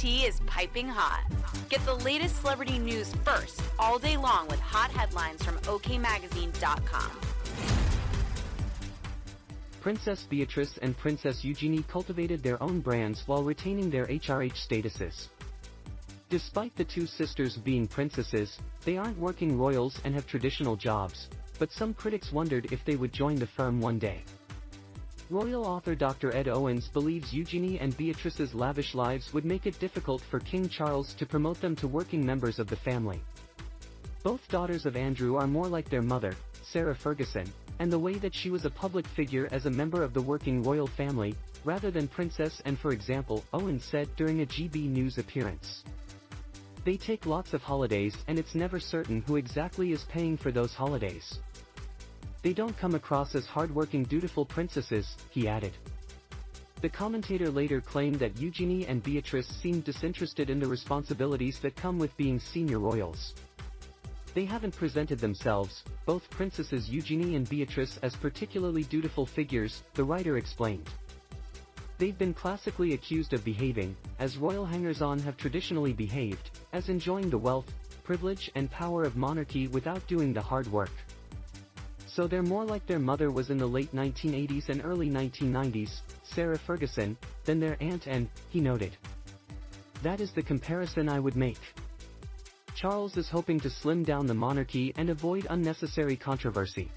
Tea is piping hot. Get the latest celebrity news first all day long with hot headlines from OKMagazine.com. Princess Beatrice and Princess Eugenie cultivated their own brands while retaining their HRH statuses. Despite the two sisters being princesses, they aren't working royals and have traditional jobs, but some critics wondered if they would join the firm one day. Royal author Dr. Ed Owens believes Eugenie and Beatrice's lavish lives would make it difficult for King Charles to promote them to working members of the family. Both daughters of Andrew are more like their mother, Sarah Ferguson, and the way that she was a public figure as a member of the working royal family, rather than princess Anne for example, Owens said during a GB News appearance. They take lots of holidays and it's never certain who exactly is paying for those holidays. They don't come across as hardworking dutiful princesses, he added. The commentator later claimed that Eugenie and Beatrice seemed disinterested in the responsibilities that come with being senior royals. They haven't presented themselves, both princesses Eugenie and Beatrice as particularly dutiful figures, the writer explained. They've been classically accused of behaving, as royal hangers-on have traditionally behaved, as enjoying the wealth, privilege and power of monarchy without doing the hard work so they're more like their mother was in the late 1980s and early 1990s, Sarah Ferguson, than their aunt Anne, he noted. That is the comparison I would make. Charles is hoping to slim down the monarchy and avoid unnecessary controversy.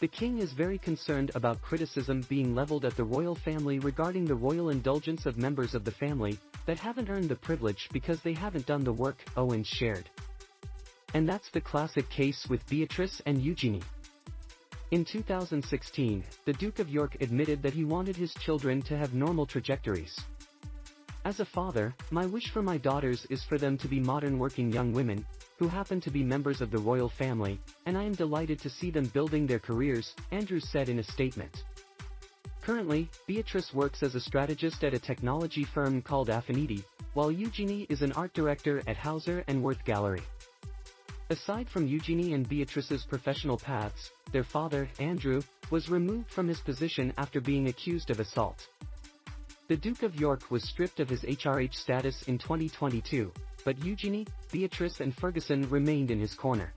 The king is very concerned about criticism being leveled at the royal family regarding the royal indulgence of members of the family that haven't earned the privilege because they haven't done the work, Owen shared. And that's the classic case with Beatrice and Eugenie. In 2016, the Duke of York admitted that he wanted his children to have normal trajectories. As a father, my wish for my daughters is for them to be modern working young women, who happen to be members of the royal family, and I am delighted to see them building their careers, Andrews said in a statement. Currently, Beatrice works as a strategist at a technology firm called Afiniti, while Eugenie is an art director at Hauser and Wirth Gallery. Aside from Eugenie and Beatrice's professional paths, their father, Andrew, was removed from his position after being accused of assault. The Duke of York was stripped of his HRH status in 2022, but Eugenie, Beatrice and Ferguson remained in his corner.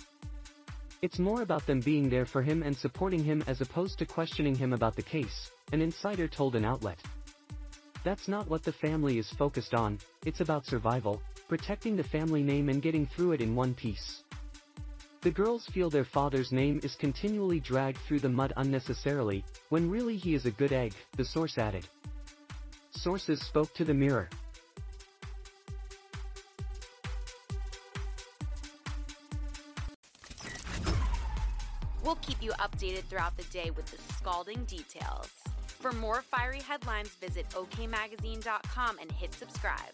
It's more about them being there for him and supporting him as opposed to questioning him about the case, an insider told an outlet. That's not what the family is focused on, it's about survival, protecting the family name and getting through it in one piece. The girls feel their father's name is continually dragged through the mud unnecessarily, when really he is a good egg, the source added. Sources spoke to the Mirror. We'll keep you updated throughout the day with the scalding details. For more fiery headlines, visit okmagazine.com and hit subscribe.